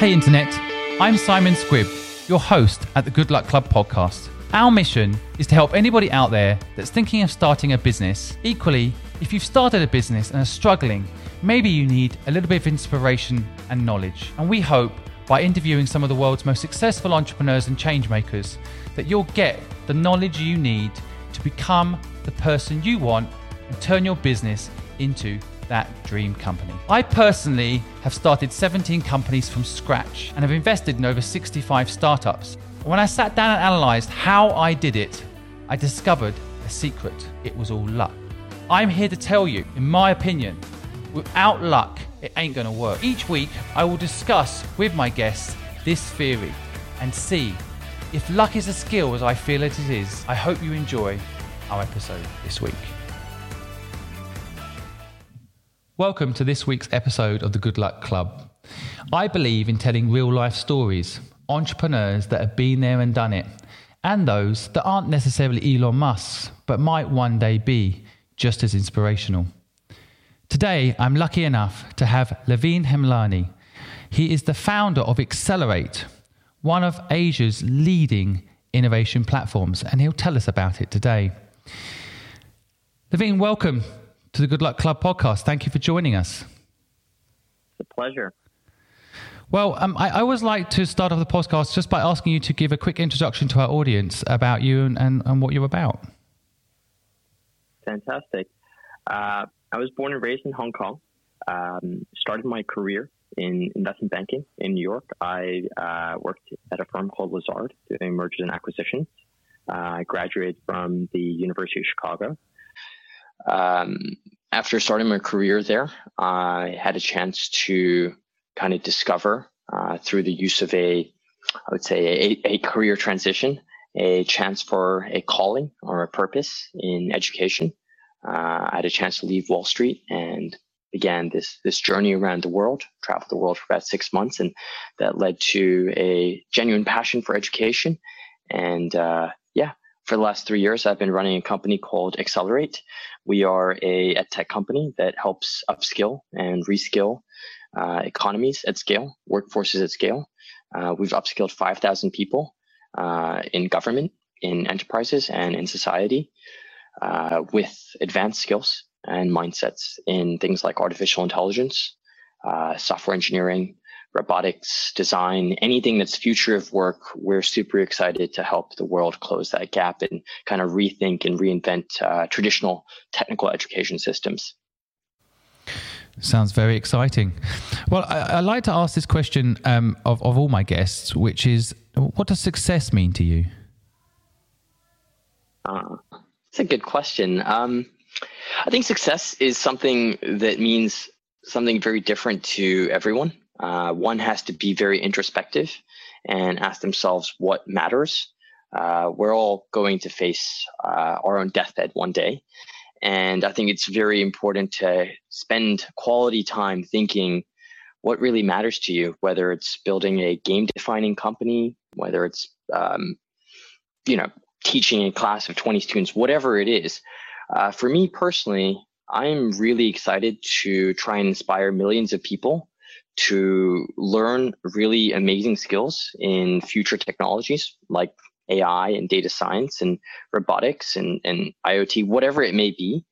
Hey, Internet. I'm Simon Squibb, your host at the Good Luck Club podcast. Our mission is to help anybody out there that's thinking of starting a business. Equally, if you've started a business and are struggling, maybe you need a little bit of inspiration and knowledge. And we hope by interviewing some of the world's most successful entrepreneurs and changemakers that you'll get the knowledge you need to become the person you want and turn your business into that dream company. I personally have started 17 companies from scratch and have invested in over 65 startups. When I sat down and analyzed how I did it, I discovered a secret. It was all luck. I'm here to tell you, in my opinion, without luck, it ain't gonna work. Each week, I will discuss with my guests this theory and see if luck is a skill as I feel it is. I hope you enjoy our episode this week. Welcome to this week's episode of the Good Luck Club. I believe in telling real life stories, entrepreneurs that have been there and done it, and those that aren't necessarily Elon Musk, but might one day be just as inspirational. Today, I'm lucky enough to have Lavine Hemlani. He is the founder of Xccelerate, one of Asia's leading innovation platforms, and he'll tell us about it today. Lavine, welcome to the Good Luck Club podcast. Thank you for joining us. It's a pleasure. Well, um, I, I, always like to start off the podcast just by asking you to give a quick introduction to our audience about you and, and, and what you're about. Fantastic. Uh, I was born and raised in Hong Kong. Um, started my career in investment banking in New York. I uh, worked at a firm called Lazard doing mergers and acquisitions. Uh, I graduated from the University of Chicago um, after starting my career there, I had a chance to kind of discover uh, through the use of a, I would say, a, a, career transition, a chance for a calling or a purpose in education. Uh, I had a chance to leave Wall Street and began this this journey around the world. Traveled the world for about six months, and that led to a genuine passion for education. And uh, for the last three years, I've been running a company called Xccelerate. We are a, a tech company that helps upskill and reskill uh, economies at scale, workforces at scale. Uh, we've upskilled 5,000 people uh, in government, in enterprises, and in society uh, with advanced skills and mindsets in things like artificial intelligence, uh, software engineering, robotics, design, anything that's future of work, we're super excited to help the world close that gap and kind of rethink and reinvent uh, traditional technical education systems. Sounds very exciting. Well, I, I like to ask this question um, of, of all my guests, which is what does success mean to you? Uh, it's a good question. Um, I think success is something that means something very different to everyone. Uh, one has to be very introspective and ask themselves what matters. Uh, we're all going to face uh, our own deathbed one day. And I think it's very important to spend quality time thinking what really matters to you, whether it's building a game defining company, whether it's, um, you know, teaching a class of 20 students, whatever it is. Uh, for me personally, I'm really excited to try and inspire millions of people to learn really amazing skills in future technologies like AI and data science and robotics and, and IoT, whatever it may be.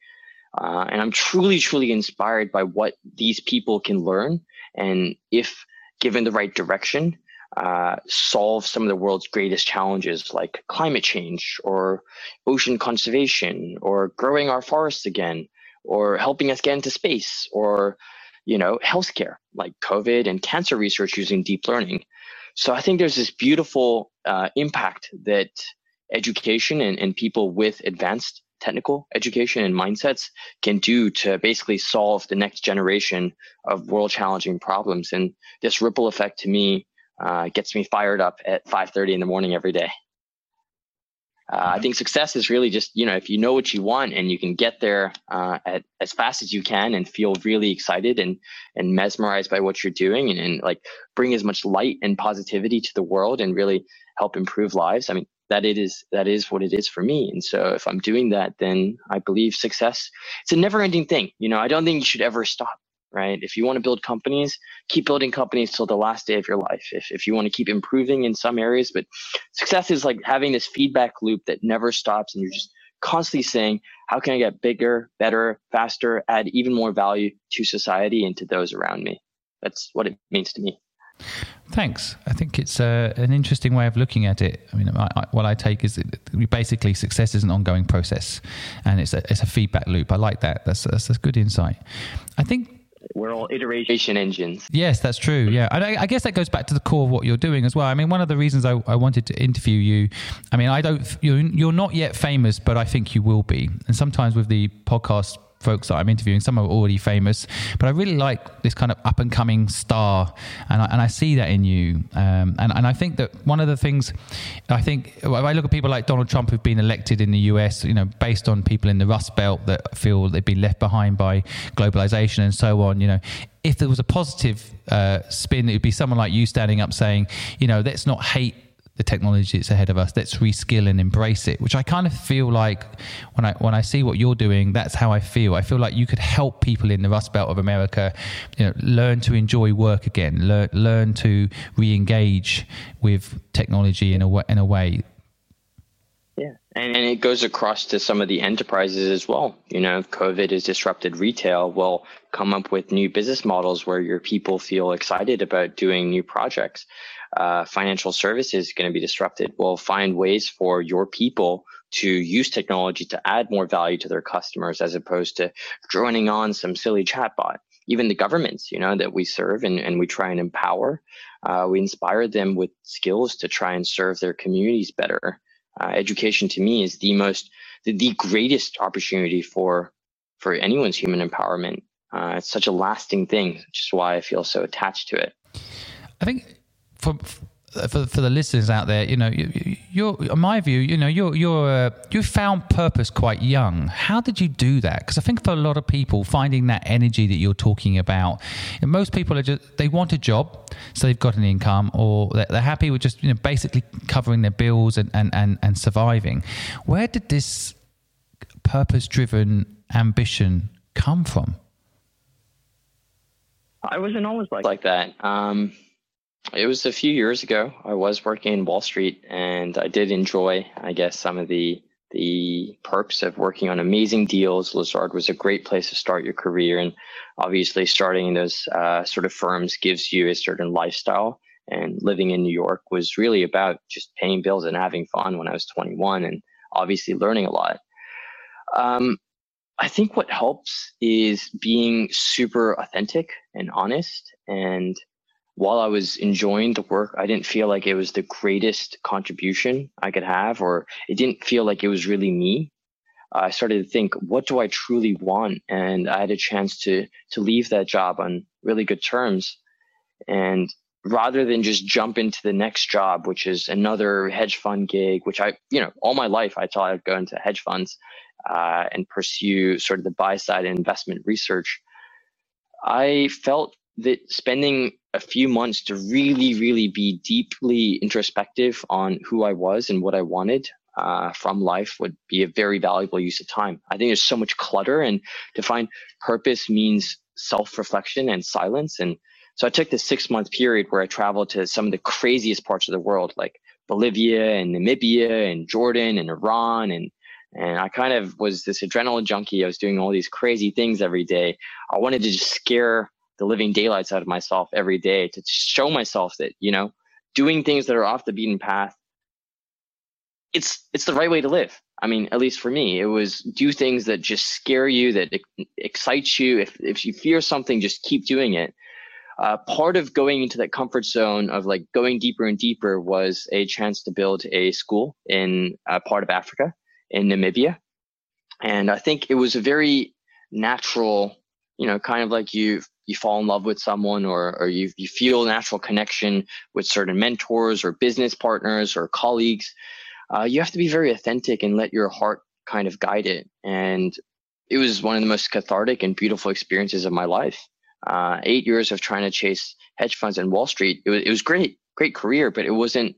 Uh, and I'm truly, truly inspired by what these people can learn. And if given the right direction, uh, solve some of the world's greatest challenges like climate change or ocean conservation or growing our forests again or helping us get into space or you know, healthcare like COVID and cancer research using deep learning. So I think there's this beautiful uh, impact that education and, and people with advanced technical education and mindsets can do to basically solve the next generation of world challenging problems. And this ripple effect to me uh, gets me fired up at 5.30 in the morning every day. Uh, I mm-hmm. think success is really just you know if you know what you want and you can get there uh, at as fast as you can and feel really excited and and mesmerized by what you're doing and, and like bring as much light and positivity to the world and really help improve lives. I mean that it is that is what it is for me. And so if I'm doing that, then I believe success. It's a never ending thing. You know I don't think you should ever stop. Right? If you want to build companies, keep building companies till the last day of your life. If, if you want to keep improving in some areas, but success is like having this feedback loop that never stops and you're just constantly saying, how can I get bigger, better, faster, add even more value to society and to those around me? That's what it means to me. Thanks. I think it's uh, an interesting way of looking at it. I mean, I, I, what I take is that basically success is an ongoing process, and it's a, it's a feedback loop. I like that. That's that's a good insight. I think we're all iteration engines. Yes, that's true. Yeah, I, I, guess that goes back to the core of what you're doing as well. I mean, one of the reasons I, I wanted to interview you, I mean, I don't, you're, you're not yet famous, but I think you will be. And sometimes with the podcast folks that I'm interviewing. Some are already famous, but I really like this kind of up and coming star, and I, and I see that in you. Um, and and I think that one of the things I think if I look at people like Donald Trump who've been elected in the U.S., you know, based on people in the Rust Belt that feel they've been left behind by globalization and so on, you know if there was a positive uh, spin, it would be someone like you standing up saying, you know, let's not hate the technology that's ahead of us. Let's reskill and embrace it. Which I kind of feel like when I when I see what you're doing, that's how I feel. I feel like you could help people in the Rust Belt of America, you know, learn to enjoy work again, learn learn to re-engage with technology in a way, in a way. Yeah, and, and it goes across to some of the enterprises as well. You know, COVID has disrupted retail. Well, come up with new business models where your people feel excited about doing new projects uh, financial services going to be disrupted. Well, find ways for your people to use technology to add more value to their customers as opposed to joining on some silly chatbot. Even the governments, you know, that we serve and, and we try and empower, uh, we inspire them with skills to try and serve their communities better. Uh, education to me is the most, the, the greatest opportunity for, for anyone's human empowerment. Uh, it's such a lasting thing, which is why I feel so attached to it. I think for for for the listeners out there, you know, you, you're in my view, you know, you're you're uh, you found purpose quite young. How did you do that? Because I think for a lot of people, finding that energy that you're talking about, most people are just they want a job, so they've got an income, or they're, they're happy with just you know basically covering their bills and and and, and surviving. Where did this purpose-driven ambition come from? I wasn't always like, like that. Um, it was a few years ago. I was working in Wall Street, and I did enjoy, I guess, some of the the perks of working on amazing deals. Lazard was a great place to start your career, and obviously, starting in those uh, sort of firms gives you a certain lifestyle. And living in New York was really about just paying bills and having fun when I was 21, and obviously learning a lot. Um, I think what helps is being super authentic and honest and while I was enjoying the work, I didn't feel like it was the greatest contribution I could have, or it didn't feel like it was really me. I started to think, what do I truly want? And I had a chance to to leave that job on really good terms. And rather than just jump into the next job, which is another hedge fund gig, which I, you know, all my life I thought I'd go into hedge funds uh, and pursue sort of the buy side investment research. I felt that spending a few months to really, really be deeply introspective on who I was and what I wanted uh, from life would be a very valuable use of time. I think there's so much clutter, and to find purpose means self reflection and silence. And so I took this six month period where I traveled to some of the craziest parts of the world, like Bolivia and Namibia and Jordan and Iran and and I kind of was this adrenaline junkie. I was doing all these crazy things every day. I wanted to just scare the living daylights out of myself every day to show myself that you know doing things that are off the beaten path it's it's the right way to live. I mean at least for me it was do things that just scare you that excites you. If if you fear something just keep doing it. Uh, part of going into that comfort zone of like going deeper and deeper was a chance to build a school in a part of africa in namibia. And i think it was a very natural you know kind of like you you fall in love with someone or, or you, you feel natural connection with certain mentors or business partners or colleagues, uh, you have to be very authentic and let your heart kind of guide it. And it was one of the most cathartic and beautiful experiences of my life. Uh, eight years of trying to chase hedge funds and Wall Street. It was, it was great, great career, but it wasn't,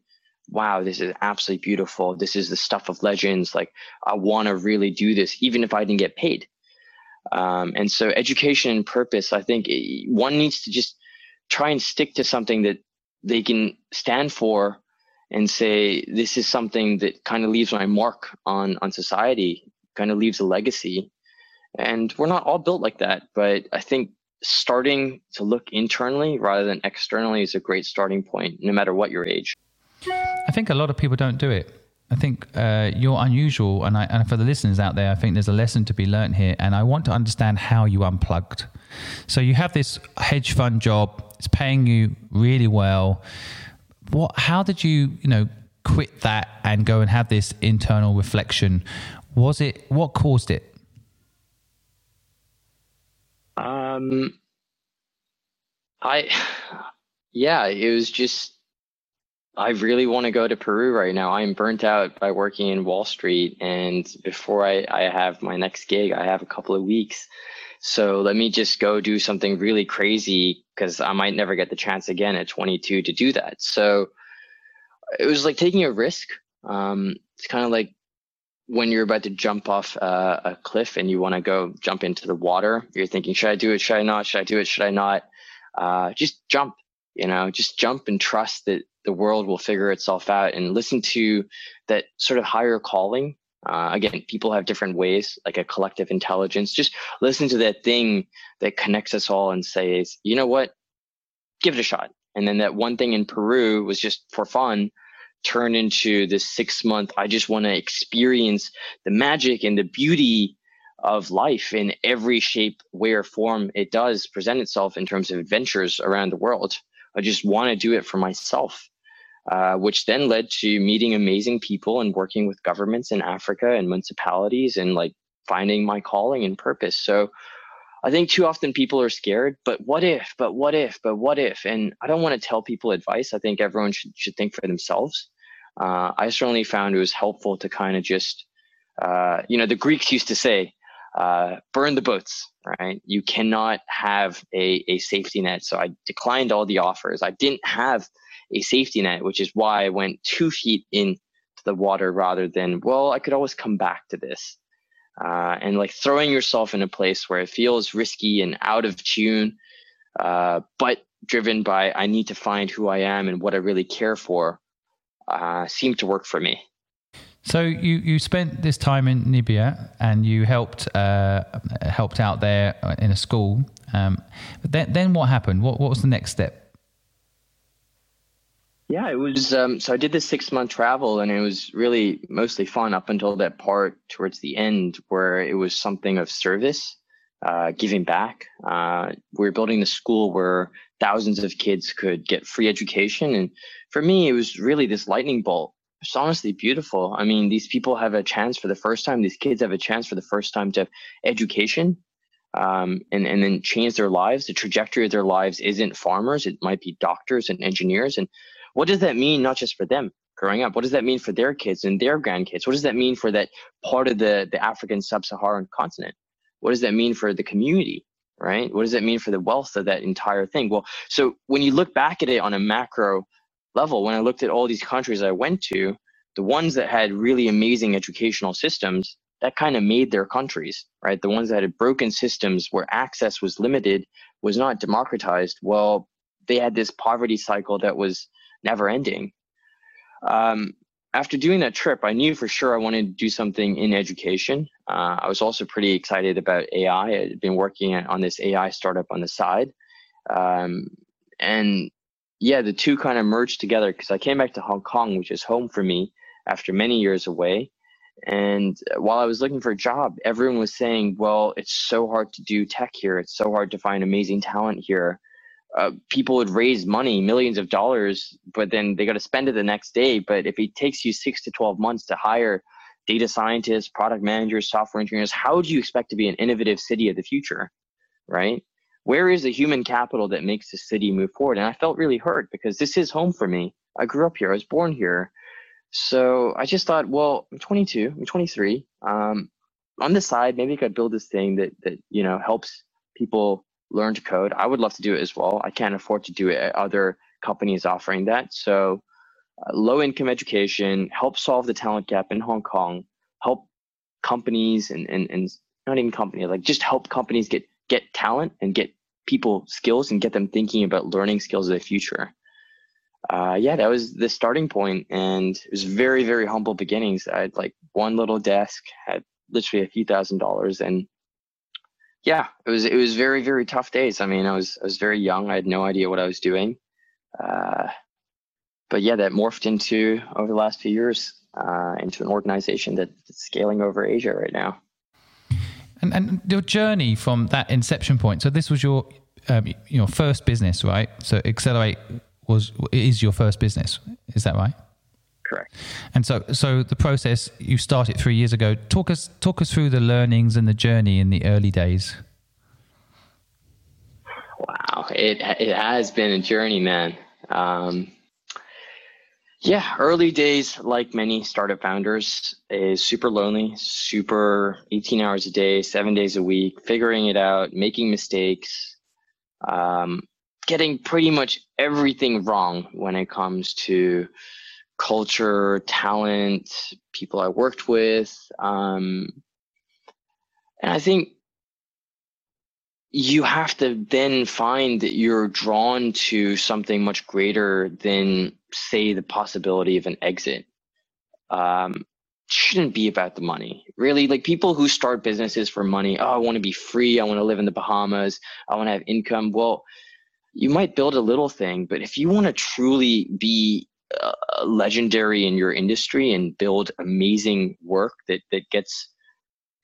wow, this is absolutely beautiful. This is the stuff of legends. Like, I want to really do this, even if I didn't get paid. Um, and so education and purpose, I think eh, one needs to just try and stick to something that they can stand for and say, this is something that kind of leaves my mark on, on society, kind of leaves a legacy. And we're not all built like that, but I think starting to look internally rather than externally is a great starting point, no matter what your age. I think a lot of people don't do it. I think uh, you're unusual, and, I, and for the listeners out there, I think there's a lesson to be learned here. And I want to understand how you unplugged. So you have this hedge fund job; it's paying you really well. What? How did you, you know, quit that and go and have this internal reflection? Was it what caused it? Um, I, yeah, it was just I really want to go to Peru right now. I'm burnt out by working in Wall Street, and before I, I have my next gig, I have a couple of weeks. So let me just go do something really crazy because I might never get the chance again at 22 to do that. So it was like taking a risk. Um, it's kind of like when you're about to jump off uh, a cliff and you want to go jump into the water. You're thinking, should I do it? Should I not? Should I do it? Should I not? Uh, just jump. You know, just jump and trust that the world will figure itself out and listen to that sort of higher calling. Uh, again, people have different ways, like a collective intelligence. Just listen to that thing that connects us all and says, you know what, give it a shot. And then that one thing in Peru was just for fun, turned into this six month. I just want to experience the magic and the beauty of life in every shape, way, or form it does present itself in terms of adventures around the world. I just want to do it for myself, uh, which then led to meeting amazing people and working with governments in Africa and municipalities and like finding my calling and purpose. So I think too often people are scared, but what if, but what if, but what if? And I don't want to tell people advice. I think everyone should, should think for themselves. Uh, I certainly found it was helpful to kind of just, uh, you know, the Greeks used to say, uh, burn the boats, right? You cannot have a, a safety net. So I declined all the offers. I didn't have a safety net, which is why I went two feet into the water rather than, well, I could always come back to this. Uh, and like throwing yourself in a place where it feels risky and out of tune, uh, but driven by I need to find who I am and what I really care for, uh, seemed to work for me. So you, you spent this time in Namibia and you helped uh, helped out there in a school. Um, but then, then what happened? What, what was the next step? Yeah, it was. Um, so I did this six month travel, and it was really mostly fun up until that part towards the end where it was something of service, uh, giving back. Uh, we were building the school where thousands of kids could get free education, and for me, it was really this lightning bolt it's honestly beautiful. I mean, these people have a chance for the first time. These kids have a chance for the first time to have education um, and, and then change their lives. The trajectory of their lives isn't farmers, it might be doctors and engineers. And what does that mean, not just for them growing up? What does that mean for their kids and their grandkids? What does that mean for that part of the, the African sub Saharan continent? What does that mean for the community? Right? What does that mean for the wealth of that entire thing? Well, so when you look back at it on a macro level, when I looked at all these countries I went to, the ones that had really amazing educational systems, that kind of made their countries, right? The ones that had broken systems where access was limited, was not democratized, well, they had this poverty cycle that was never ending. Um, after doing that trip, I knew for sure I wanted to do something in education. Uh, I was also pretty excited about AI. I had been working on this AI startup on the side. Um, and yeah, the two kind of merged together because I came back to Hong Kong, which is home for me after many years away. And while I was looking for a job, everyone was saying, well, it's so hard to do tech here. It's so hard to find amazing talent here. Uh, people would raise money, millions of dollars, but then they got to spend it the next day. But if it takes you six to 12 months to hire data scientists, product managers, software engineers, how do you expect to be an innovative city of the future? Right? where is the human capital that makes the city move forward? And I felt really hurt because this is home for me. I grew up here. I was born here. So I just thought, well, I'm 22, I'm 23. Um, on the side, maybe I could build this thing that that you know helps people learn to code. I would love to do it as well. I can't afford to do it. Other companies offering that. So uh, low income education, help solve the talent gap in Hong Kong, help companies and, and, and not even companies, like just help companies get get talent and get people skills and get them thinking about learning skills of the future. Uh, yeah, that was the starting point, and it was very, very humble beginnings. I had like one little desk, had literally a few thousand dollars, and yeah, it was it was very, very tough days. I mean, I was I was very young. I had no idea what I was doing. Uh, but yeah, that morphed into over the last few years uh, into an organization that's scaling over Asia right now. And, and your journey from that inception point. So this was your um, your first business, right? So Xccelerate was is your first business. Is that right? Correct. And so so the process you started three years ago. Talk us talk us through the learnings and the journey in the early days. Wow, it it has been a journey, man. Um, yeah, early days, like many startup founders, is super lonely, super 18 hours a day, seven days a week, figuring it out, making mistakes, um, getting pretty much everything wrong when it comes to culture, talent, people I worked with. Um, and I think you have to then find that you're drawn to something much greater than say the possibility of an exit. Um, shouldn't be about the money. Really like people who start businesses for money oh i want to be free. I want to live in the bahamas. I want to have income. Well you might build a little thing but if you want to truly be uh, legendary in your industry and build amazing work that that gets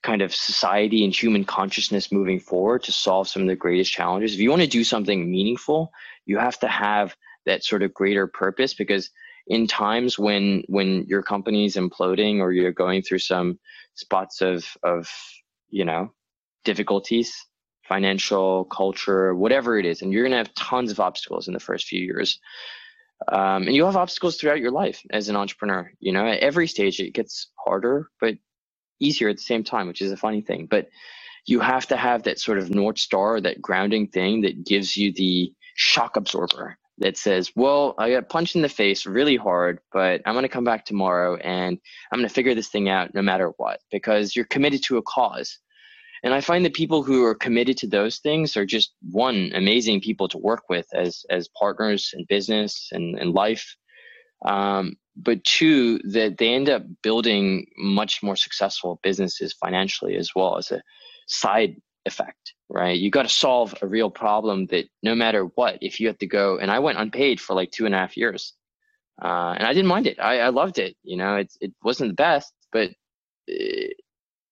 kind of society and human consciousness moving forward to solve some of the greatest challenges. If you want to do something meaningful, you have to have that sort of greater purpose because in times when when your company's imploding or you're going through some spots of of you know difficulties financial culture whatever it is and you're going to have tons of obstacles in the first few years um, and you have obstacles throughout your life as an entrepreneur you know at every stage it gets harder but easier at the same time, which is a funny thing. But you have to have that sort of North Star, that grounding thing that gives you the shock absorber that says, well, I got punched in the face really hard, but I'm going to come back tomorrow and I'm going to figure this thing out no matter what, because you're committed to a cause. And I find that people who are committed to those things are just one amazing people to work with as as partners in business and, and life. Um, but two that they end up building much more successful businesses financially as well as a side effect right? You got to solve a real problem that no matter what if you have to go and i went unpaid for like two and a half years. Uh, and i didn't mind it. I, I loved it you know? It, it wasn't the best but it,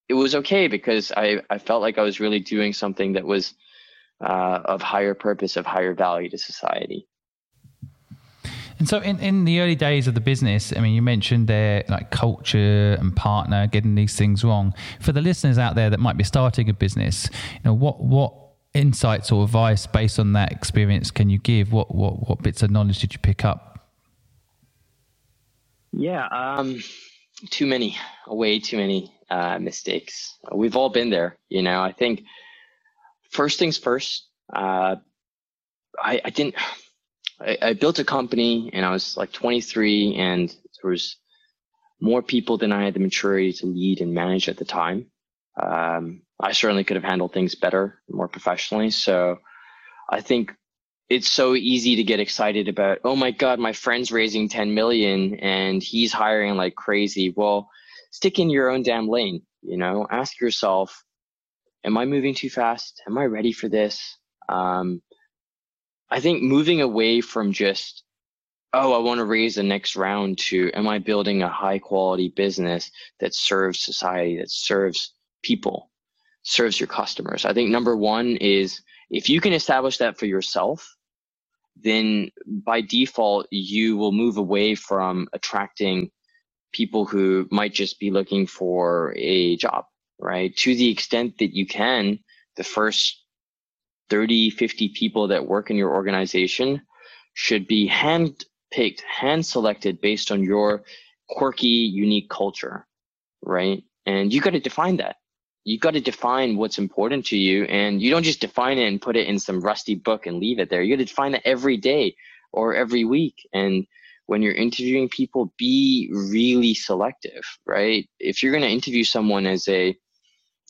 it was okay because I, I felt like i was really doing something that was uh, of higher purpose of higher value to society and so, in, in the early days of the business, I mean, you mentioned there like culture and partner getting these things wrong. For the listeners out there that might be starting a business, you know, what what insights or advice based on that experience can you give? What what what bits of knowledge did you pick up? Yeah, um, too many, way too many uh, mistakes. We've all been there, you know. I think first things first. Uh, I, I didn't. I, I built a company and I was like 23 and there was more people than I had the maturity to lead and manage at the time. Um, I certainly could have handled things better, more professionally. So I think it's so easy to get excited about, oh my God, my friend's raising 10 million and he's hiring like crazy. Well, stick in your own damn lane, you know, ask yourself, am I moving too fast? Am I ready for this? Um, I think moving away from just, oh, I want to raise the next round to, am I building a high quality business that serves society, that serves people, serves your customers? I think number one is if you can establish that for yourself, then by default, you will move away from attracting people who might just be looking for a job, right? To the extent that you can, the first 30, 50 people that work in your organization should be hand picked, hand selected based on your quirky, unique culture, right? And you got to define that. You got to define what's important to you. And you don't just define it and put it in some rusty book and leave it there. You got to define it every day or every week. And when you're interviewing people, be really selective, right? If you're going to interview someone as a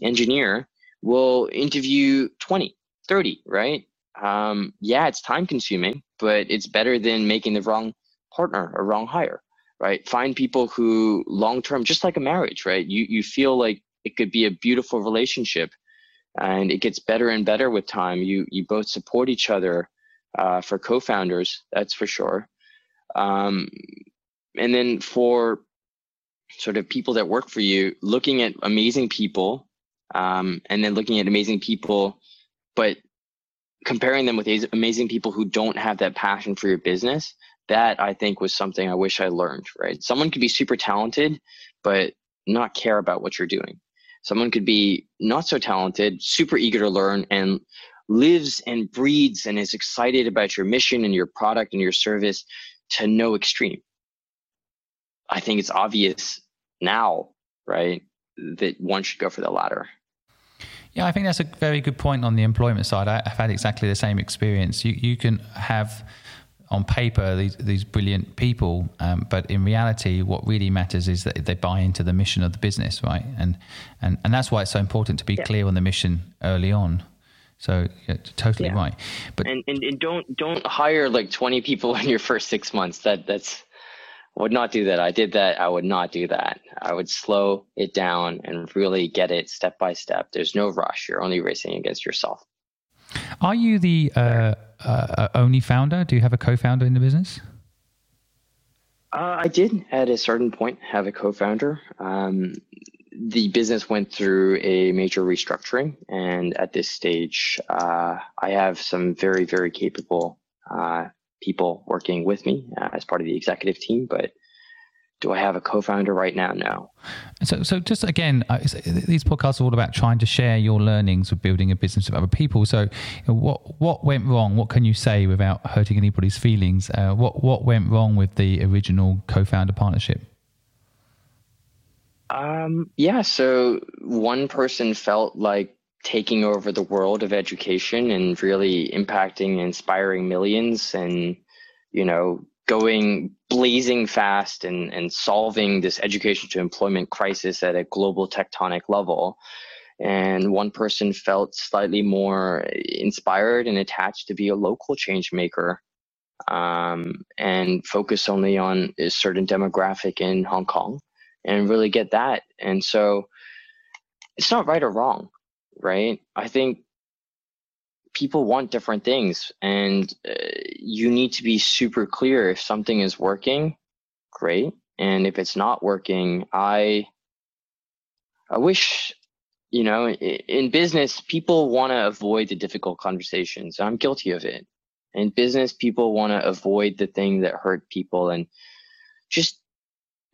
engineer we'll interview 20, 30, right? Um, yeah, it's time consuming, but it's better than making the wrong partner or wrong hire, right? Find people who long term, just like a marriage, right? You you feel like it could be a beautiful relationship, and it gets better and better with time. You you both support each other. Uh, for co-founders, that's for sure. Um, and then for sort of people that work for you, looking at amazing people, um, and then looking at amazing people, but comparing them with amazing people who don't have that passion for your business that i think was something i wish i learned right someone could be super talented but not care about what you're doing someone could be not so talented super eager to learn and lives and breathes and is excited about your mission and your product and your service to no extreme i think it's obvious now right that one should go for the latter yeah, I think that's a very good point on the employment side. I, have had exactly the same experience. You you can have on paper these these brilliant people, um, but in reality, what really matters is that they buy into the mission of the business, right? And and and that's why it's so important to be yeah. clear on the mission early on. So yeah, totally yeah. right. But and, and, and don't don't hire like twenty people in your first six months. That that's would not do that. I did that. I would not do that. I would slow it down and really get it step by step. There's no rush. You're only racing against yourself. Are you the uh, uh, only founder? Do you have a co-founder in the business? Uh, I did at a certain point have a co-founder. Um, the business went through a major restructuring, and at this stage, uh, I have some very, very capable uh, people working with me uh, as part of the executive team, but do I have a co-founder right now? No. So, so just again, uh, these podcasts are all about trying to share your learnings of building a business with other people. So, what what went wrong? What can you say without hurting anybody's feelings? Uh, what what went wrong with the original co-founder partnership? Um, yeah. So one person felt like taking over the world of education and really impacting inspiring millions and you know going blazing fast and, and solving this education to employment crisis at a global tectonic level and one person felt slightly more inspired and attached to be a local change maker um, and focus only on a certain demographic in hong kong and really get that and so it's not right or wrong right? I think people want different things and uh, you need to be super clear if something is working great. And if it's not working i i wish you know in business people want to avoid the difficult conversations. I'm guilty of it. In business people want to avoid the thing that hurt people and just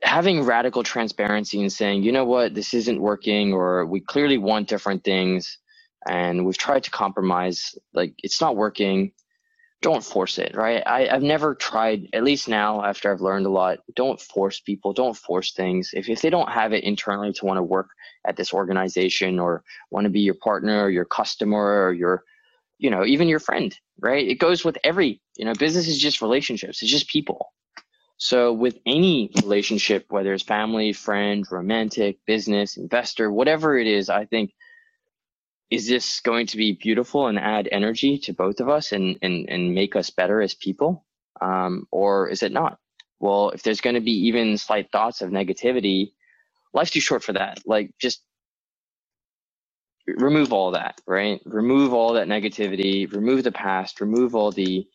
having radical transparency and saying, you know what, this isn't working, or we clearly want different things, and we've tried to compromise, like it's not working. Don't force it, right? I, I've never tried, at least now after I've learned a lot, don't force people, don't force things. If, if they don't have it internally to want to work at this organization or want to be your partner or your customer or your, you know, even your friend, right? It goes with every, you know, business is just relationships, it's just people so with any relationship, whether it's family, friend, romantic, business, investor, whatever it is, I think is this going to be beautiful and add energy to both of us and and, and make us better as people? Um, or is it not? Well, if there's going to be even slight thoughts of negativity, life's too short for that. Like just remove all that, right? Remove all that negativity, remove the past, remove all the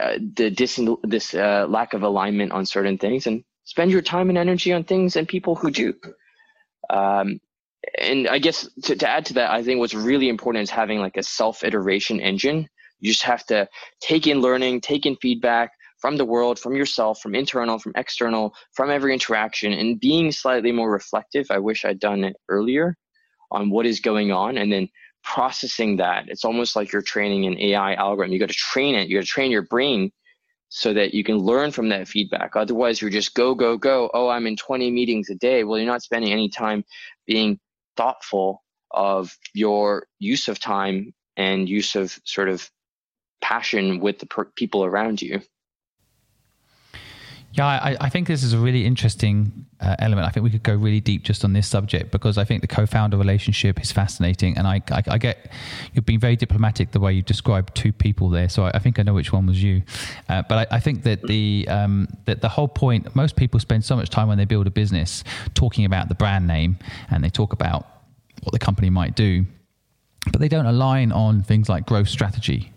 uh, the dis- this uh, lack of alignment on certain things and spend your time and energy on things and people who do. Um, and I guess to, to add to that, I think what's really important is having like a self iteration engine. You just have to take in learning, take in feedback from the world, from yourself, from internal, from external, from every interaction, and being slightly more reflective. I wish I'd done it earlier on what is going on, and then processing that. It's almost like you're training an AI algorithm. You got to train it. You got to train your brain so that you can learn from that feedback. Otherwise, you're just go, go, go. Oh, I'm in 20 meetings a day. Well, you're not spending any time being thoughtful of your use of time and use of sort of passion with the people around you. Yeah, I, I, think this is a really interesting uh, element. I think we could go really deep just on this subject because I think the co-founder relationship is fascinating, and I, I, I get you've been very diplomatic the way you described two people there. So I, think I know which one was you, uh, but I, think that the um, that the whole point. Most people spend so much time when they build a business talking about the brand name, and they talk about what the company might do, but they don't align on things like growth strategy.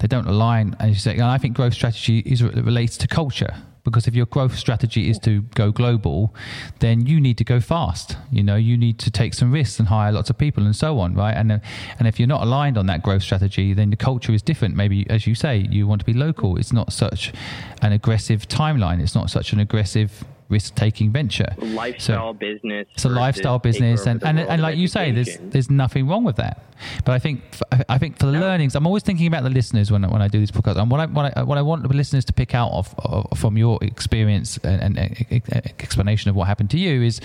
They don't align, as you say. And I think growth strategy is relates to culture because if your growth strategy is to go global, then you need to go fast. You know, you need to take some risks and hire lots of people and so on, right? And and if you're not aligned on that growth strategy, then the culture is different. Maybe, as you say, you want to be local. It's not such an aggressive timeline. It's not such an aggressive risk taking venture. Lifestyle so business. It's a lifestyle business, and, and, and like you say, there's there's nothing wrong with that. But I think I think for the no. learnings, I'm always thinking about the listeners when when I do these podcasts, and what I what I, what I want the listeners to pick out of, of from your experience and, and, explanation of what happened to you is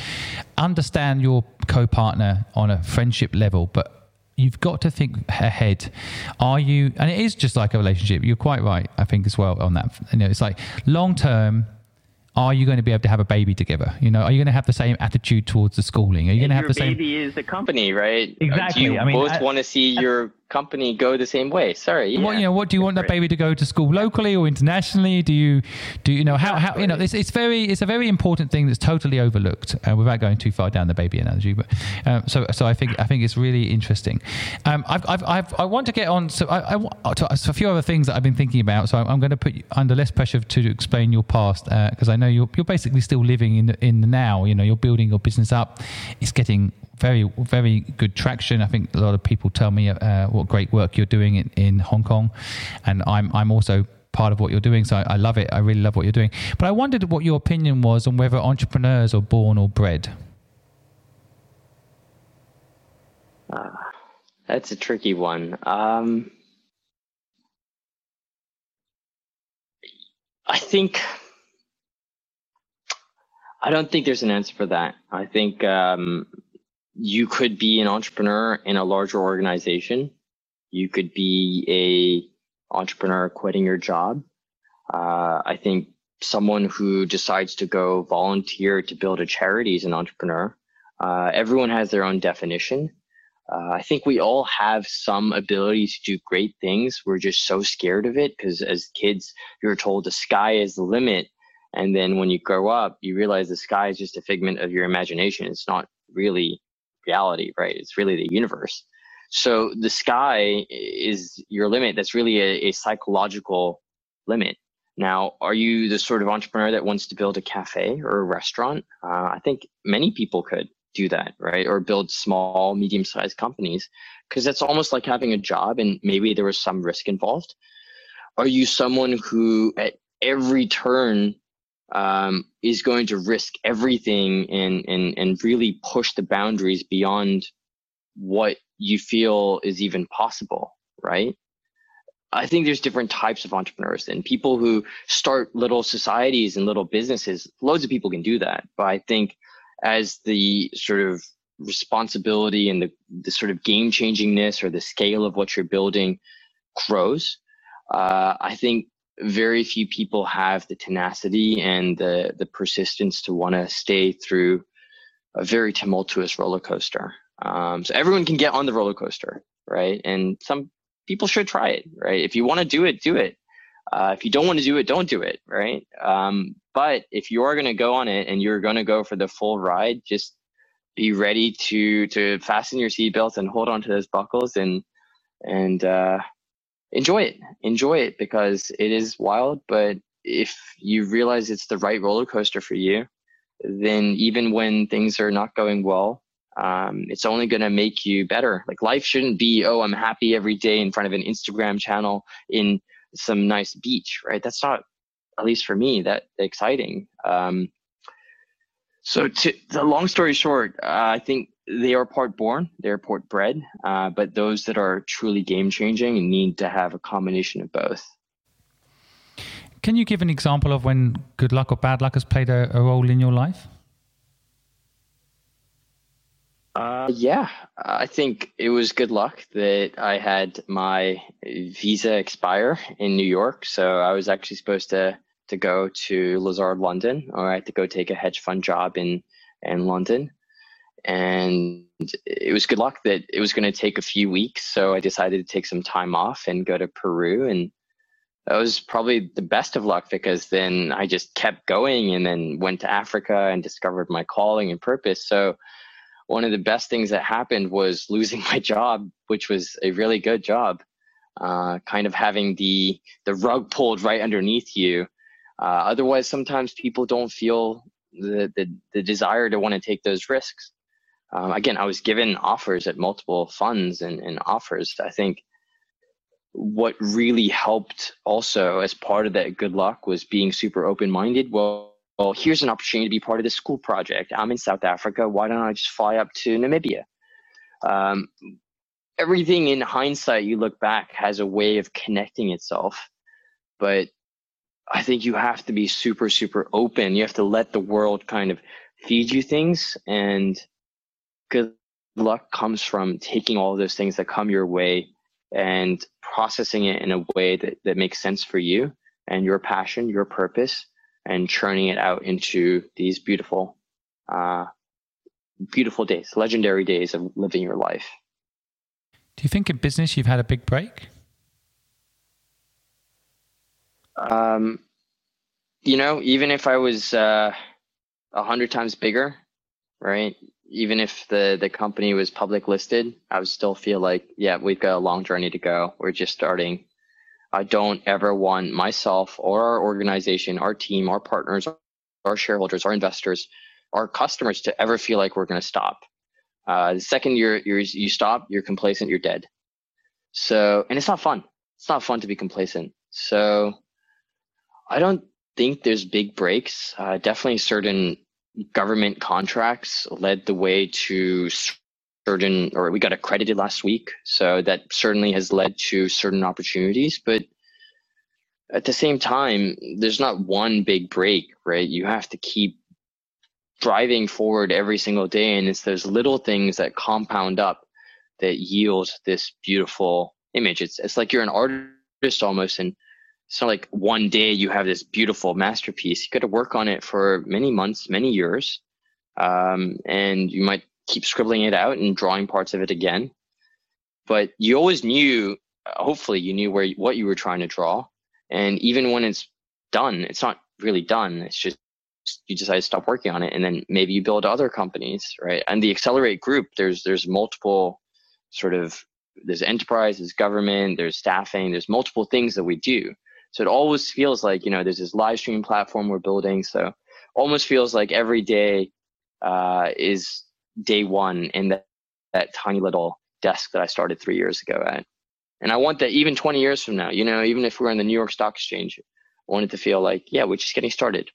understand your co-partner on a friendship level, but you've got to think ahead. Are you? And it is just like a relationship. You're quite right, I think, as well on that. You know, it's like long term are you going to be able to have a baby together? You know, are you going to have the same attitude towards the schooling? Are you going to have the same? baby is the company, right? Exactly. Do you I mean, both I, want to see your company go the same way. Sorry. Yeah. What you know? What do you want that baby to go to school locally or internationally? Do you do you know how how you know? It's it's very it's a very important thing that's totally overlooked uh, without going too far down the baby analogy. But um, so so I think I think it's really interesting. Um, I've, I've, I've i want to get on. So I, I to, a few other things that I've been thinking about. So I'm, I'm going to put you under less pressure to explain your past because uh, I know you're you're basically still living in the, in the now. You know, you're building your business up. It's getting very very good traction. I think a lot of people tell me uh, what great work you're doing in, in Hong Kong, and I'm I'm also part of what you're doing. So I, I, love it. I really love what you're doing. But I wondered what your opinion was on whether entrepreneurs are born or bred. Uh, that's a tricky one. Um, I think I don't think there's an answer for that. I think um, you could be an entrepreneur in a larger organization. You could be a entrepreneur quitting your job. Uh, I think someone who decides to go volunteer to build a charity is an entrepreneur. Uh, everyone has their own definition. Uh, I think we all have some ability to do great things. We're just so scared of it because as kids, you're told the sky is the limit. And then when you grow up, you realize the sky is just a figment of your imagination. It's not really reality, right? It's really the universe. So the sky is your limit. That's really a, a psychological limit. Now, are you the sort of entrepreneur that wants to build a cafe or a restaurant? Uh, I think many people could do that, right? Or build small, medium sized companies because that's almost like having a job and maybe there was some risk involved. Are you someone who at every turn um, is going to risk everything and, and, and really push the boundaries beyond what you feel is even possible, right? I think there's different types of entrepreneurs and people who start little societies and little businesses. Loads of people can do that. But I think as the sort of responsibility and the, the sort of game changingness or the scale of what you're building grows, uh, I think very few people have the tenacity and the the persistence to want to stay through a very tumultuous roller coaster. Um, so everyone can get on the roller coaster, right? And some people should try it, right? If you want to do it, do it. Uh, if you don't want to do it, don't do it, right? Um, but if you are going to go on it and you're going to go for the full ride, just be ready to to fasten your seatbelts and hold on to those buckles and and uh, enjoy it. Enjoy it because it is wild. But if you realize it's the right roller coaster for you, then even when things are not going well, um, it's only going to make you better. Like life shouldn't be, oh, I'm happy every day in front of an Instagram channel in some nice beach, right? That's not, at least for me, that exciting. Um, so to the long story short, uh, I think they are part born, they're part bred, uh, but those that are truly game changing need to have a combination of both. Can you give an example of when good luck or bad luck has played a, a role in your life? Uh, yeah, I think it was good luck that I had my visa expire in New York. So I was actually supposed to to go to Lazard London, or I had to go take a hedge fund job in in London. And it was good luck that it was going to take a few weeks. So I decided to take some time off and go to Peru. And that was probably the best of luck because then I just kept going and then went to Africa and discovered my calling and purpose. So one of the best things that happened was losing my job, which was a really good job. Uh, kind of having the the rug pulled right underneath you. Uh, otherwise, sometimes people don't feel the, the, the desire to want to take those risks. Um, again, I was given offers at multiple funds and, and offers. I think what really helped also as part of that good luck was being super open minded. Well, well, here's an opportunity to be part of this school project. I'm in South Africa. Why don't I just fly up to Namibia? Um, everything in hindsight, you look back, has a way of connecting itself. But I think you have to be super, super open. You have to let the world kind of feed you things. And good luck comes from taking all of those things that come your way and processing it in a way that, that makes sense for you and your passion, your purpose, and churning it out into these beautiful, uh, beautiful days, legendary days of living your life. Do you think in business you've had a big break? Um, you know, even if I was uh, a uh, hundred times bigger, right? Even if the the company was public listed, I would still feel like, yeah, we've got a long journey to go. We're just starting. I don't ever want myself or our organization, our team, our partners, our shareholders, our investors, our customers to ever feel like we're going to stop. Uh, the second you're, you're you stop, you're complacent, you're dead. So, and it's not fun. It's not fun to be complacent. So, I don't think there's big breaks. Uh, definitely certain government contracts led the way to certain, or we got accredited last week. So that certainly has led to certain opportunities. But at the same time, there's not one big break, right? You have to keep driving forward every single day. And it's those little things that compound up that yield this beautiful image. It's, it's like you're an artist almost. And it's not like one day you have this beautiful masterpiece. You got to work on it for many months, many years. Um, and you might keep scribbling it out and drawing parts of it again. But you always knew, hopefully, you knew where what you were trying to draw. And even when it's done, it's not really done. It's just you decide to stop working on it, and then maybe you build other companies, right? And the Xccelerate Group, there's there's multiple sort of there's enterprise, there's government, there's staffing, there's multiple things that we do. So it always feels like, you know, there's this live stream platform we're building. So almost feels like every day uh, is day one in that, that tiny little desk that I started three years ago at. And I want that even 20 years from now, you know, even if we're in the New York Stock Exchange, I want it to feel like, yeah, we're just getting started.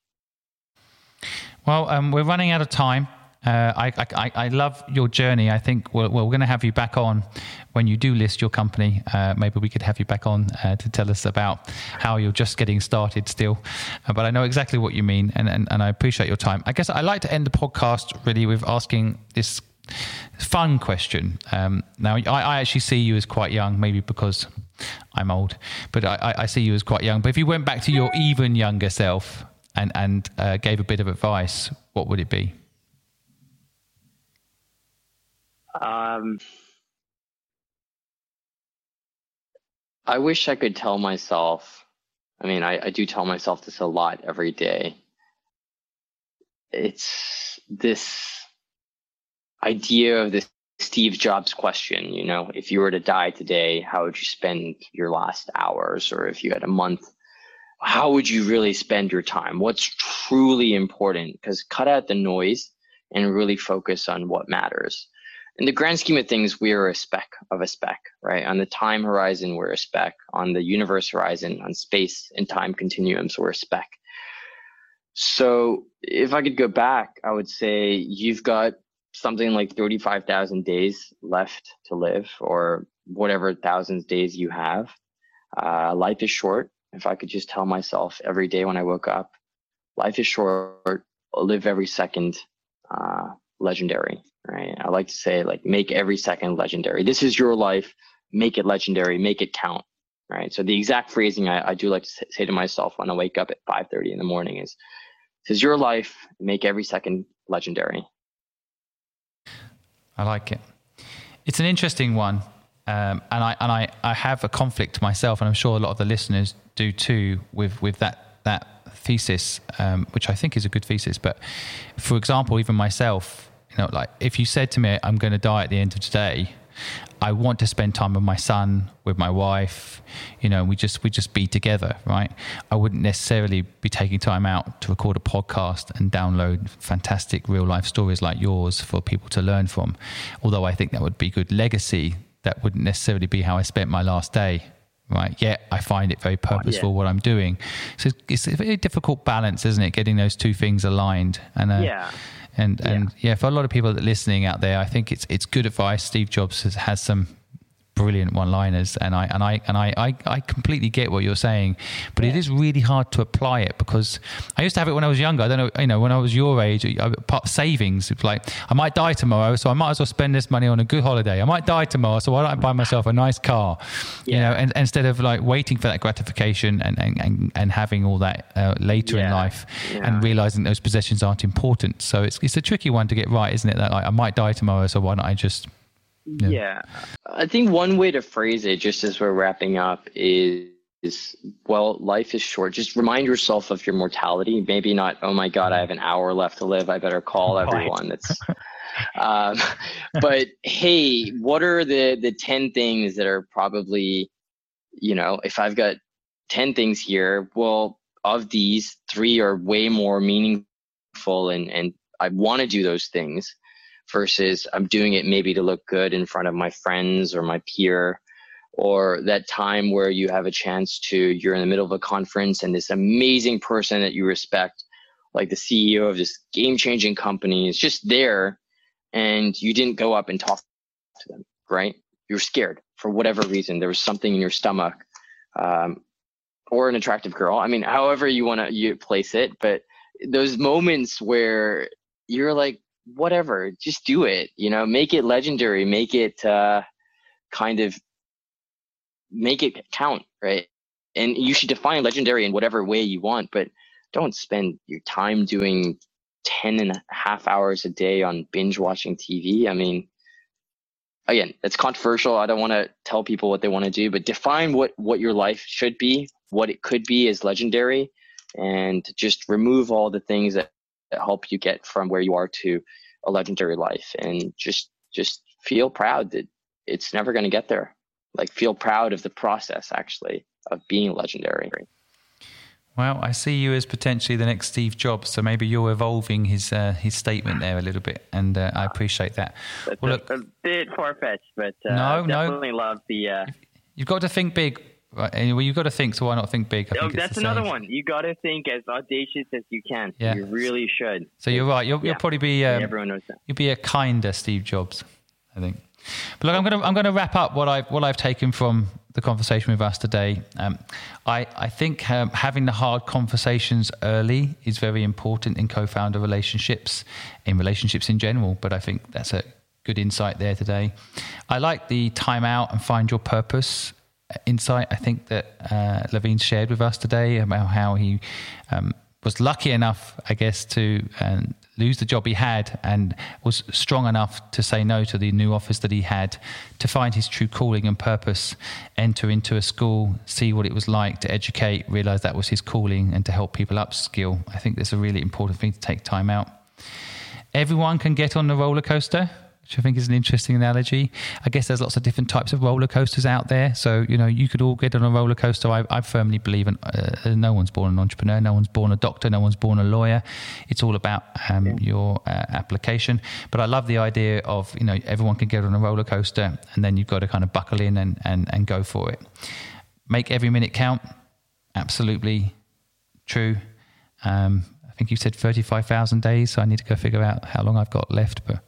Well, um, we're running out of time. Uh, I, I, I love your journey. I think we're, we're going to have you back on when you do list your company. Uh, maybe we could have you back on uh, to tell us about how you're just getting started still. Uh, but I know exactly what you mean, and, and, and I appreciate your time. I guess I like to end the podcast really with asking this fun question. Um, now, I, I, actually see you as quite young, maybe because I'm old, but I, I, see you as quite young. But if you went back to your even younger self and, and uh, gave a bit of advice, what would it be? Um, I wish I could tell myself. I mean, I, I do tell myself this a lot every day. It's this idea of this Steve Jobs question, you know, if you were to die today, how would you spend your last hours? Or if you had a month, how would you really spend your time? What's truly important? Because cut out the noise and really focus on what matters in the grand scheme of things, we are a speck of a speck, right? On the time horizon, we're a speck. On the universe horizon, on space and time continuums, we're a speck. So if I could go back, I would say you've got something like 35,000 days left to live, or whatever thousands days you have. Uh, life is short. If I could just tell myself every day when I woke up, life is short, live every second uh, legendary right? I like to say like make every second legendary. This is your life. Make it legendary. Make it count, right? So the exact phrasing I, I do like to say to myself when I wake up at 5:30 in the morning is, "This is your life. Make every second legendary." I like it. It's an interesting one, um, and I and I, I have a conflict myself, and I'm sure a lot of the listeners do too with with that that thesis, um, which I think is a good thesis. But for example, even myself, you know, like if you said to me, "I'm going to die at the end of today," I want to spend time with my son, with my wife, you know, we just we just be together, right? I wouldn't necessarily be taking time out to record a podcast and download fantastic real life stories like yours for people to learn from. Although I think that would be good legacy, that wouldn't necessarily be how I spent my last day. Right. Yet I find it very purposeful yeah. what I'm doing. So it's a very difficult balance, isn't it? Getting those two things aligned. And uh, yeah and and yeah. yeah, for a lot of people that are listening out there, I think it's it's good advice. Steve Jobs has, has some brilliant one-liners, and I and I and I I, I completely get what you're saying, but yeah. it is really hard to apply it because I used to have it when I was younger. I don't know, you know, when I was your age, part savings. It's like I might die tomorrow, so I might as well spend this money on a good holiday. I might die tomorrow, so why don't I buy myself a nice car? Yeah. You know, and, instead of like waiting for that gratification and and, and, and having all that uh, later yeah. in life and realizing those possessions aren't important. So it's it's a tricky one to get right, isn't it? That like I might die tomorrow, so why don't I just yeah. yeah. I think one way to phrase it, just as we're wrapping up, is, is well, life is short. Just remind yourself of your mortality. Maybe not, oh my God, I have an hour left to live. I better call everyone. That's, um, but hey, what are the the ten things that are probably, you know, if I've got ten things here, well, of these, three are way more meaningful, and and I want to do those things versus I'm doing it maybe to look good in front of my friends or my peer or that time where you have a chance to you're in the middle of a conference and this amazing person that you respect like the CEO of this game-changing company is just there and you didn't go up and talk to them right? You're scared for whatever reason. There was something in your stomach um, or an attractive girl. I mean however you want to you place it but those moments where you're like whatever, just do it. You know, make it legendary, make it uh, kind of make it count, right? And you should define legendary in whatever way you want, but don't spend your time doing 10 and a half hours a day on binge watching TV. I mean, again, it's controversial. I don't want to tell people what they want to do, but define what, what your life should be, what it could be as legendary, and just remove all the things that that help you get from where you are to a legendary life. And just just feel proud that it's never going to get there. Like feel proud of the process actually of being legendary. Well i see you as potentially the next steve jobs so maybe you're evolving his uh, his statement there a little bit and uh, i appreciate that. That's well, look, a, a bit far-fetched but uh, no definitely no. love the uh, you've got to think big Right. Anyway, you've got to think, so why not think big? I oh, think that's another one. You got to think as audacious as you can. Yeah. You really should. So you're right. You'll, yeah. you'll probably be. Um, Everyone knows that. You'll be a kinder Steve Jobs, I think. But look, I'm going to I'm to wrap up what I what I've taken from the conversation with us today. Um, I I think um, having the hard conversations early is very important in co-founder relationships, in relationships in general. But I think that's a good insight there today. I like the time out and find your purpose insight I think that uh, Lavine shared with us today about how he um, was lucky enough, I guess, to um, lose the job he had and was strong enough to say no to the new office that he had, to find his true calling and purpose, enter into a school, see what it was like to educate, realize that was his calling, and to help people upskill. I think that's a really important thing to take time out. Everyone can get on the roller coaster which I think is an interesting analogy. I guess there's lots of different types of roller coasters out there. So, you know, you could all get on a roller coaster. I, I firmly believe in, uh, no one's born an entrepreneur, no one's born a doctor, no one's born a lawyer. It's all about um, yeah. your uh, application. But I love the idea of, you know, everyone can get on a roller coaster and then you've got to kind of buckle in and, and, and go for it. Make every minute count. Absolutely true. Um, think you said 35,000 days. So I need to go figure out how long I've got left. But,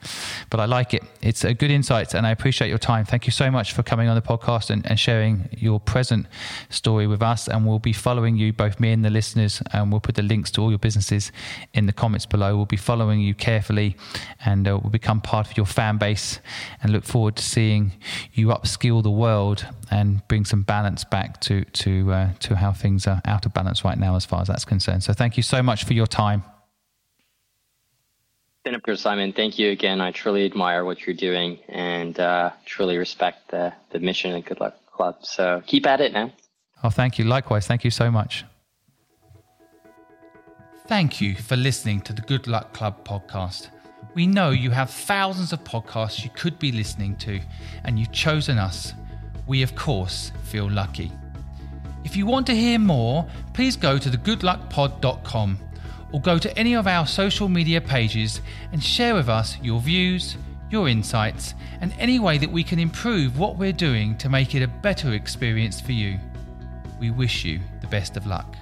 but I like it. It's a good insight and I appreciate your time. Thank you so much for coming on the podcast and, and sharing your present story with us. And we'll be following you, both me and the listeners. And we'll put the links to all your businesses in the comments below. We'll be following you carefully and uh, we'll become part of your fan base and look forward to seeing you upskill the world and bring some balance back to, to, uh, to how things are out of balance right now as far as that's concerned. So thank you so much for your time time. Senator Simon, thank you again. I truly admire what you're doing and uh, truly respect the, the mission of Good Luck Club. So keep at it now. Oh, thank you. Likewise. Thank you so much. Thank you for listening to the Good Luck Club podcast. We know you have thousands of podcasts you could be listening to, and you've chosen us. We, of course, feel lucky. If you want to hear more, please go to thegoodluckpod.com or go to any of our social media pages and share with us your views, your insights, and any way that we can improve what we're doing to make it a better experience for you. We wish you the best of luck.